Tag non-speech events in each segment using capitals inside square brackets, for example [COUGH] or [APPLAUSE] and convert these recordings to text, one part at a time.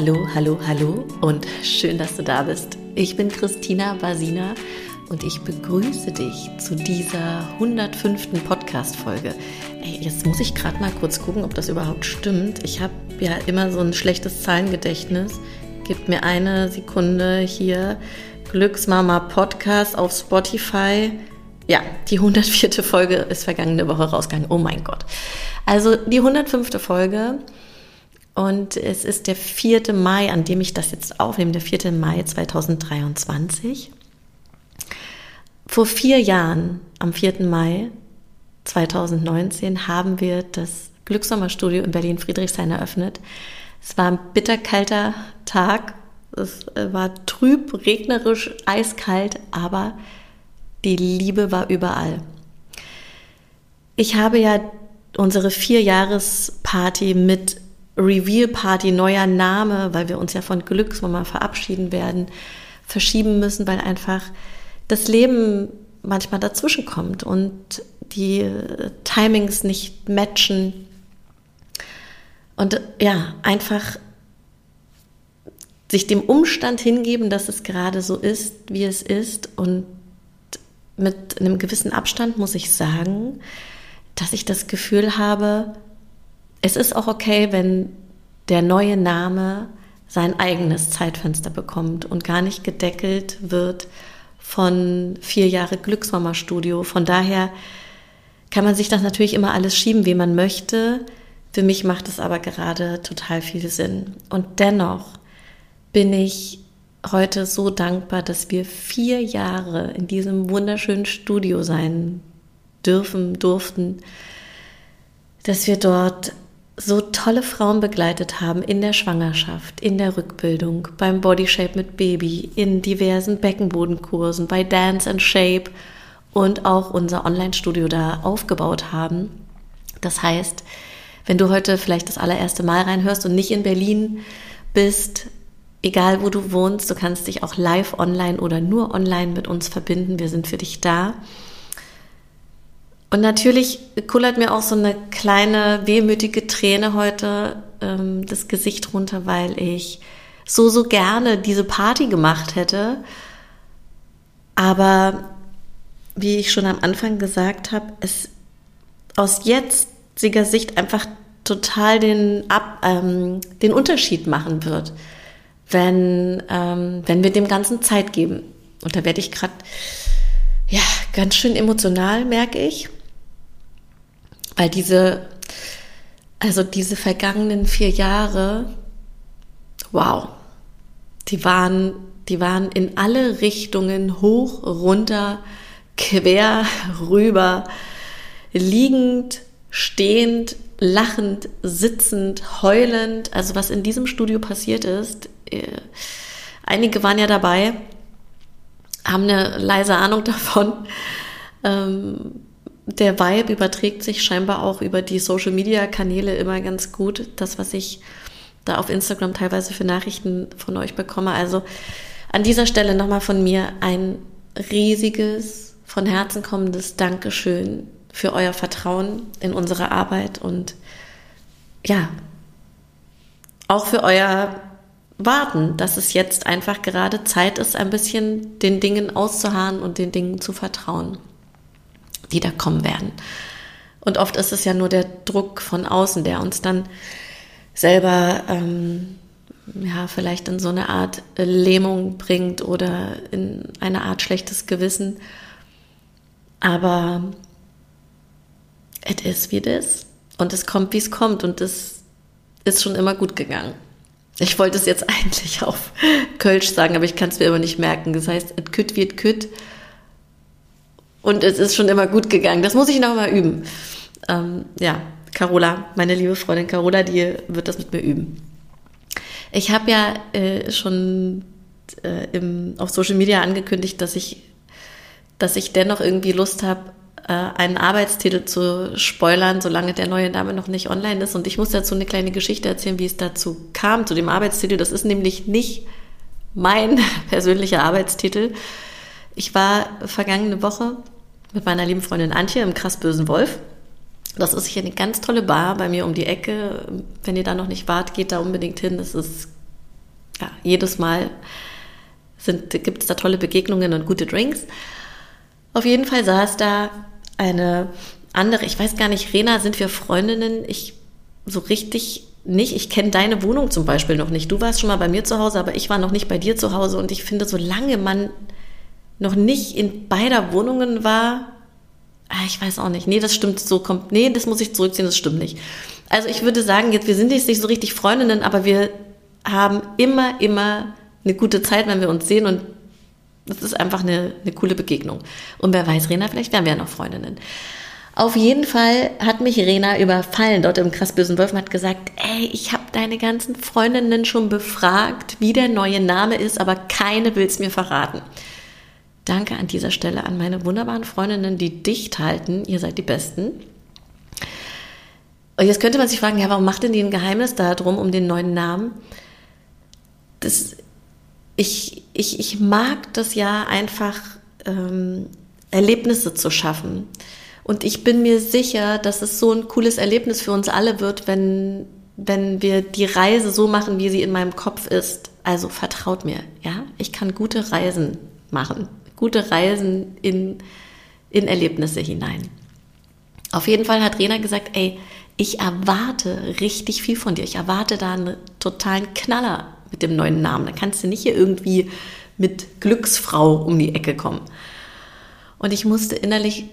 Hallo, hallo, hallo und schön, dass du da bist. Ich bin Christina Basina und ich begrüße dich zu dieser 105. Podcast-Folge. Jetzt muss ich gerade mal kurz gucken, ob das überhaupt stimmt. Ich habe ja immer so ein schlechtes Zahlengedächtnis. Gib mir eine Sekunde hier. Glücksmama Podcast auf Spotify. Ja, die 104. Folge ist vergangene Woche rausgegangen. Oh mein Gott. Also die 105. Folge. Und es ist der 4. Mai, an dem ich das jetzt aufnehme, der 4. Mai 2023. Vor vier Jahren, am 4. Mai 2019, haben wir das Glückssommerstudio in Berlin-Friedrichshain eröffnet. Es war ein bitterkalter Tag. Es äh, war trüb, regnerisch, eiskalt, aber die Liebe war überall. Ich habe ja unsere Vierjahresparty mit Reveal Party, neuer Name, weil wir uns ja von Glücksmama verabschieden werden, verschieben müssen, weil einfach das Leben manchmal dazwischen kommt und die Timings nicht matchen. Und ja, einfach sich dem Umstand hingeben, dass es gerade so ist, wie es ist. Und mit einem gewissen Abstand muss ich sagen, dass ich das Gefühl habe, es ist auch okay, wenn der neue Name sein eigenes Zeitfenster bekommt und gar nicht gedeckelt wird von vier Jahre Glücksmama Studio. Von daher kann man sich das natürlich immer alles schieben, wie man möchte. Für mich macht es aber gerade total viel Sinn. Und dennoch bin ich heute so dankbar, dass wir vier Jahre in diesem wunderschönen Studio sein dürfen, durften, dass wir dort so tolle Frauen begleitet haben in der Schwangerschaft, in der Rückbildung, beim Bodyshape mit Baby, in diversen Beckenbodenkursen, bei Dance and Shape und auch unser Online-Studio da aufgebaut haben. Das heißt, wenn du heute vielleicht das allererste Mal reinhörst und nicht in Berlin bist, egal wo du wohnst, du kannst dich auch live online oder nur online mit uns verbinden. Wir sind für dich da. Und natürlich kullert mir auch so eine kleine wehmütige Träne heute ähm, das Gesicht runter, weil ich so, so gerne diese Party gemacht hätte. Aber wie ich schon am Anfang gesagt habe, es aus jetziger Sicht einfach total den, Ab, ähm, den Unterschied machen wird, wenn, ähm, wenn wir dem Ganzen Zeit geben. Und da werde ich gerade ja, ganz schön emotional, merke ich. Weil diese, also diese vergangenen vier Jahre, wow, die waren, die waren in alle Richtungen hoch, runter, quer, rüber, liegend, stehend, lachend, sitzend, heulend. Also was in diesem Studio passiert ist, äh, einige waren ja dabei, haben eine leise Ahnung [LAUGHS] davon. Ähm, der Vibe überträgt sich scheinbar auch über die Social Media Kanäle immer ganz gut. Das, was ich da auf Instagram teilweise für Nachrichten von euch bekomme. Also an dieser Stelle nochmal von mir ein riesiges, von Herzen kommendes Dankeschön für euer Vertrauen in unsere Arbeit und ja, auch für euer Warten, dass es jetzt einfach gerade Zeit ist, ein bisschen den Dingen auszuharren und den Dingen zu vertrauen die da kommen werden. Und oft ist es ja nur der Druck von außen, der uns dann selber ähm, ja vielleicht in so eine Art Lähmung bringt oder in eine Art schlechtes Gewissen. Aber es ist wie ist und es kommt wie es kommt und es ist schon immer gut gegangen. Ich wollte es jetzt [LAUGHS] eigentlich auf Kölsch sagen, aber ich kann es mir immer nicht merken. Das heißt, et kütt wird kütt und es ist schon immer gut gegangen. Das muss ich noch mal üben. Ähm, ja, Carola, meine liebe Freundin Carola, die wird das mit mir üben. Ich habe ja äh, schon äh, im, auf Social Media angekündigt, dass ich, dass ich dennoch irgendwie Lust habe, äh, einen Arbeitstitel zu spoilern, solange der neue Name noch nicht online ist. Und ich muss dazu eine kleine Geschichte erzählen, wie es dazu kam, zu dem Arbeitstitel. Das ist nämlich nicht mein [LAUGHS] persönlicher Arbeitstitel, ich war vergangene Woche mit meiner lieben Freundin Antje im Krassbösen Wolf. Das ist hier eine ganz tolle Bar bei mir um die Ecke. Wenn ihr da noch nicht wart, geht da unbedingt hin. Das ist ja, jedes Mal gibt es da tolle Begegnungen und gute Drinks. Auf jeden Fall saß da eine andere, ich weiß gar nicht, Rena, sind wir Freundinnen? Ich so richtig nicht. Ich kenne deine Wohnung zum Beispiel noch nicht. Du warst schon mal bei mir zu Hause, aber ich war noch nicht bei dir zu Hause. Und ich finde, solange man noch nicht in beider Wohnungen war, ah, ich weiß auch nicht. Nee, das stimmt so kommt. Nee, das muss ich zurückziehen, das stimmt nicht. Also ich würde sagen, jetzt wir sind jetzt nicht so richtig Freundinnen, aber wir haben immer, immer eine gute Zeit, wenn wir uns sehen und das ist einfach eine, eine coole Begegnung. Und wer weiß, Rena, vielleicht wären wir ja noch Freundinnen. Auf jeden Fall hat mich Rena überfallen dort im krassbösen Wolf und hat gesagt, ey, ich habe deine ganzen Freundinnen schon befragt, wie der neue Name ist, aber keine will es mir verraten. Danke an dieser Stelle an meine wunderbaren Freundinnen, die dicht halten. Ihr seid die Besten. Und jetzt könnte man sich fragen, ja, warum macht denn die ein Geheimnis darum um den neuen Namen? Das, ich, ich, ich mag das ja einfach, ähm, Erlebnisse zu schaffen. Und ich bin mir sicher, dass es so ein cooles Erlebnis für uns alle wird, wenn, wenn wir die Reise so machen, wie sie in meinem Kopf ist. Also vertraut mir, ja. Ich kann gute Reisen machen. Gute Reisen in, in Erlebnisse hinein. Auf jeden Fall hat Rena gesagt, ey, ich erwarte richtig viel von dir. Ich erwarte da einen totalen Knaller mit dem neuen Namen. Da kannst du nicht hier irgendwie mit Glücksfrau um die Ecke kommen. Und ich musste innerlich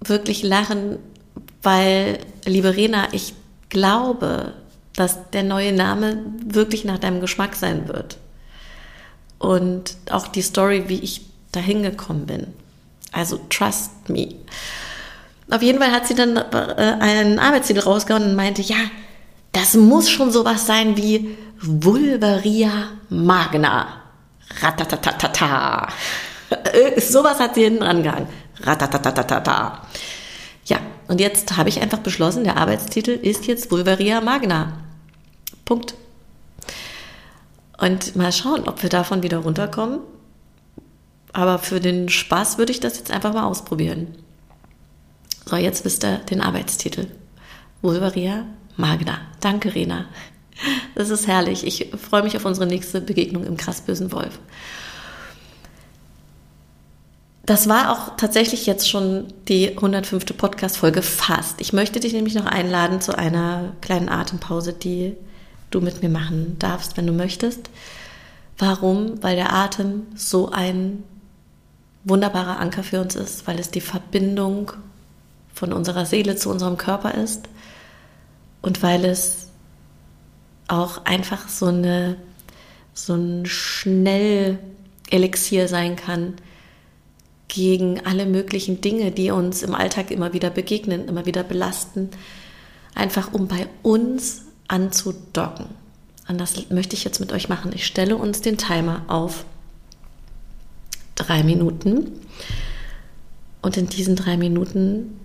wirklich lachen, weil, liebe Rena, ich glaube, dass der neue Name wirklich nach deinem Geschmack sein wird. Und auch die Story, wie ich dahin gekommen bin. Also trust me. Auf jeden Fall hat sie dann äh, einen Arbeitstitel rausgehauen und meinte, ja, das muss schon sowas sein wie Vulvaria magna. Ratatatatata. Äh, sowas hat sie hinten rangehangen. Ratatatatata. Ja, und jetzt habe ich einfach beschlossen, der Arbeitstitel ist jetzt Vulvaria Magna. Punkt. Und mal schauen, ob wir davon wieder runterkommen. Aber für den Spaß würde ich das jetzt einfach mal ausprobieren. So, jetzt wisst ihr den Arbeitstitel. Vulvaria Magna. Danke, Rena. Das ist herrlich. Ich freue mich auf unsere nächste Begegnung im krassbösen Wolf. Das war auch tatsächlich jetzt schon die 105. Podcast-Folge fast. Ich möchte dich nämlich noch einladen zu einer kleinen Atempause, die du mit mir machen darfst, wenn du möchtest. Warum? Weil der Atem so ein wunderbarer Anker für uns ist, weil es die Verbindung von unserer Seele zu unserem Körper ist und weil es auch einfach so eine so ein schnell Elixier sein kann, gegen alle möglichen Dinge, die uns im Alltag immer wieder begegnen, immer wieder belasten, einfach um bei uns anzudocken. Und das möchte ich jetzt mit euch machen. Ich stelle uns den Timer auf drei Minuten. Und in diesen drei Minuten,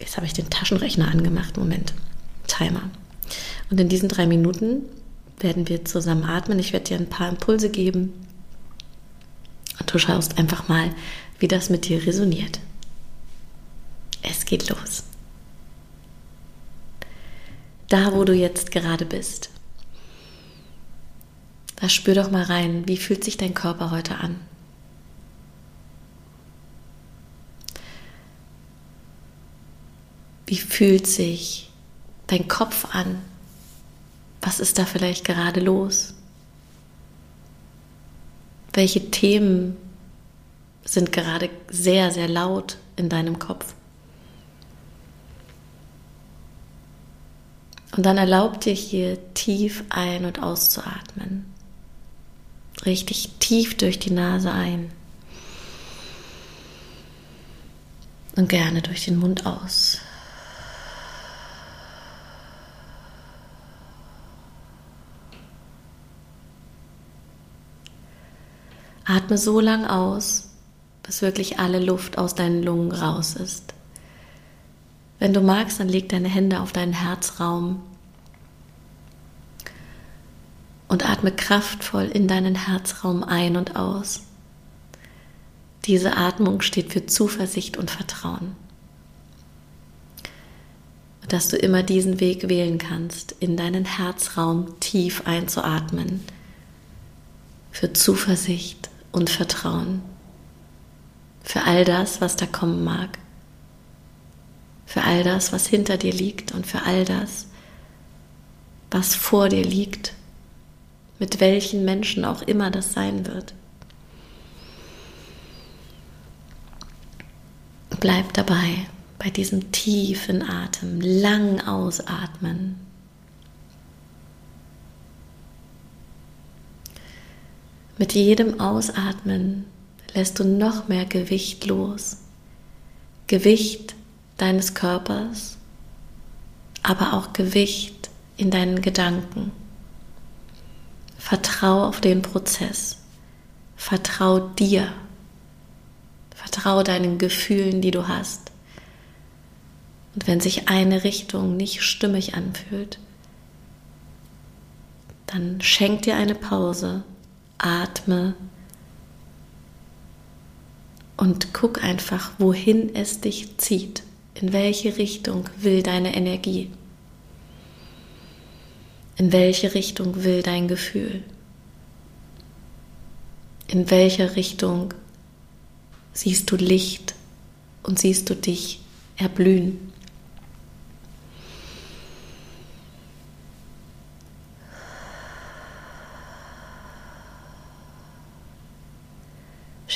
jetzt habe ich den Taschenrechner angemacht, Moment, Timer. Und in diesen drei Minuten werden wir zusammen atmen. Ich werde dir ein paar Impulse geben. Und du schaust einfach mal, wie das mit dir resoniert. Es geht los. Da, wo du jetzt gerade bist, da spür doch mal rein, wie fühlt sich dein Körper heute an? Wie fühlt sich dein Kopf an? Was ist da vielleicht gerade los? Welche Themen sind gerade sehr, sehr laut in deinem Kopf. Und dann erlaub dir hier tief ein- und auszuatmen. Richtig tief durch die Nase ein. Und gerne durch den Mund aus. Atme so lang aus, bis wirklich alle Luft aus deinen Lungen raus ist. Wenn du magst, dann leg deine Hände auf deinen Herzraum und atme kraftvoll in deinen Herzraum ein und aus. Diese Atmung steht für Zuversicht und Vertrauen. dass du immer diesen Weg wählen kannst, in deinen Herzraum tief einzuatmen für Zuversicht und Vertrauen, für all das, was da kommen mag, für all das, was hinter dir liegt und für all das, was vor dir liegt, mit welchen Menschen auch immer das sein wird. Bleib dabei, bei diesem tiefen Atem, lang ausatmen. Mit jedem Ausatmen lässt du noch mehr Gewicht los. Gewicht deines Körpers, aber auch Gewicht in deinen Gedanken. Vertrau auf den Prozess. Vertrau dir. Vertrau deinen Gefühlen, die du hast. Und wenn sich eine Richtung nicht stimmig anfühlt, dann schenk dir eine Pause atme und guck einfach, wohin es dich zieht. In welche Richtung will deine Energie? In welche Richtung will dein Gefühl? In welcher Richtung siehst du Licht und siehst du dich erblühen?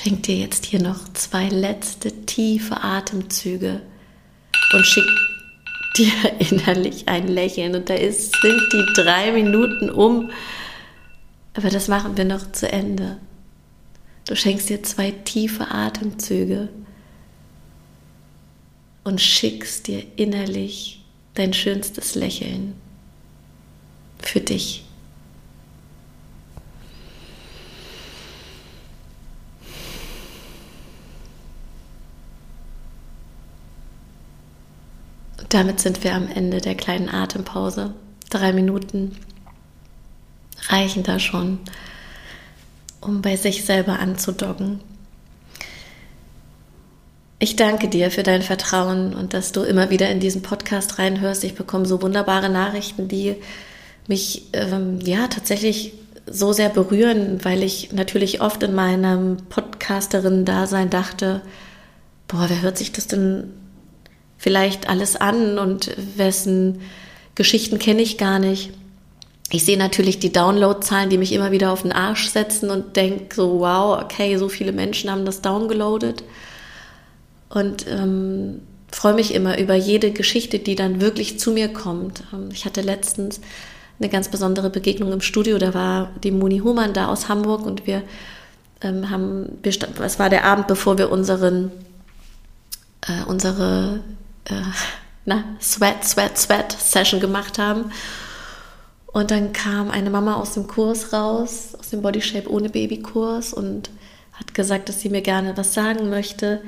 Schenk dir jetzt hier noch zwei letzte tiefe Atemzüge und schick dir [LAUGHS] innerlich ein Lächeln. Und da ist, sind die drei Minuten um. Aber das machen wir noch zu Ende. Du schenkst dir zwei tiefe Atemzüge und schickst dir innerlich dein schönstes Lächeln für dich. Damit sind wir am Ende der kleinen Atempause. Drei Minuten reichen da schon, um bei sich selber anzudocken. Ich danke dir für dein Vertrauen und dass du immer wieder in diesen Podcast reinhörst. Ich bekomme so wunderbare Nachrichten, die mich ähm, ja tatsächlich so sehr berühren, weil ich natürlich oft in meinem Podcasterin-Dasein dachte, boah, wer hört sich das denn vielleicht alles an und wessen Geschichten kenne ich gar nicht. Ich sehe natürlich die Downloadzahlen, die mich immer wieder auf den Arsch setzen und denke so, wow, okay, so viele Menschen haben das downgeloadet. Und ähm, freue mich immer über jede Geschichte, die dann wirklich zu mir kommt. Ähm, ich hatte letztens eine ganz besondere Begegnung im Studio. Da war die Moni Humann da aus Hamburg und wir ähm, haben, es war der Abend, bevor wir unseren, äh, unsere äh, na, Sweat, Sweat, Sweat Session gemacht haben. Und dann kam eine Mama aus dem Kurs raus, aus dem Body Shape ohne Baby Kurs und hat gesagt, dass sie mir gerne was sagen möchte,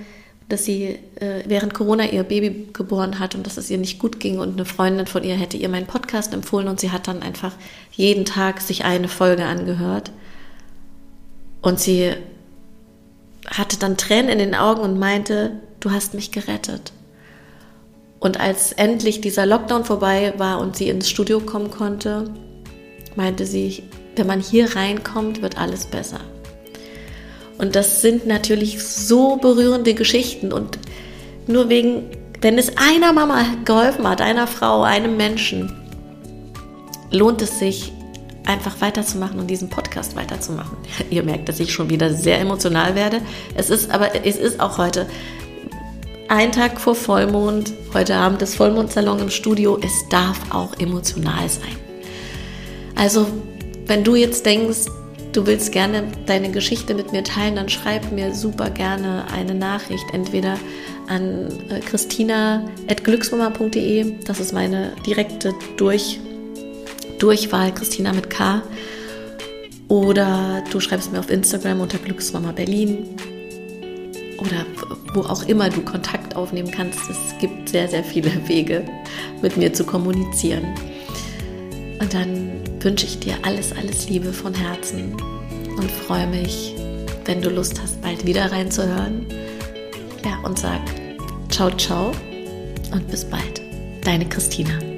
dass sie äh, während Corona ihr Baby geboren hat und dass es ihr nicht gut ging und eine Freundin von ihr hätte ihr meinen Podcast empfohlen und sie hat dann einfach jeden Tag sich eine Folge angehört und sie hatte dann Tränen in den Augen und meinte, du hast mich gerettet. Und als endlich dieser Lockdown vorbei war und sie ins Studio kommen konnte, meinte sie, wenn man hier reinkommt, wird alles besser. Und das sind natürlich so berührende Geschichten. Und nur wegen, wenn es einer Mama geholfen hat, einer Frau, einem Menschen, lohnt es sich, einfach weiterzumachen und diesen Podcast weiterzumachen. [LAUGHS] Ihr merkt, dass ich schon wieder sehr emotional werde. Es ist aber, es ist auch heute ein Tag vor Vollmond, heute Abend ist Vollmondsalon im Studio. Es darf auch emotional sein. Also, wenn du jetzt denkst, du willst gerne deine Geschichte mit mir teilen, dann schreib mir super gerne eine Nachricht, entweder an äh, christina.glücksmama.de, das ist meine direkte Durch, Durchwahl, Christina mit K, oder du schreibst mir auf Instagram unter Glücksmama Berlin oder wo auch immer du Kontakt aufnehmen kannst. Es gibt sehr, sehr viele Wege, mit mir zu kommunizieren. Und dann wünsche ich dir alles, alles Liebe von Herzen und freue mich, wenn du Lust hast, bald wieder reinzuhören. Ja, und sag ciao, ciao und bis bald. Deine Christina.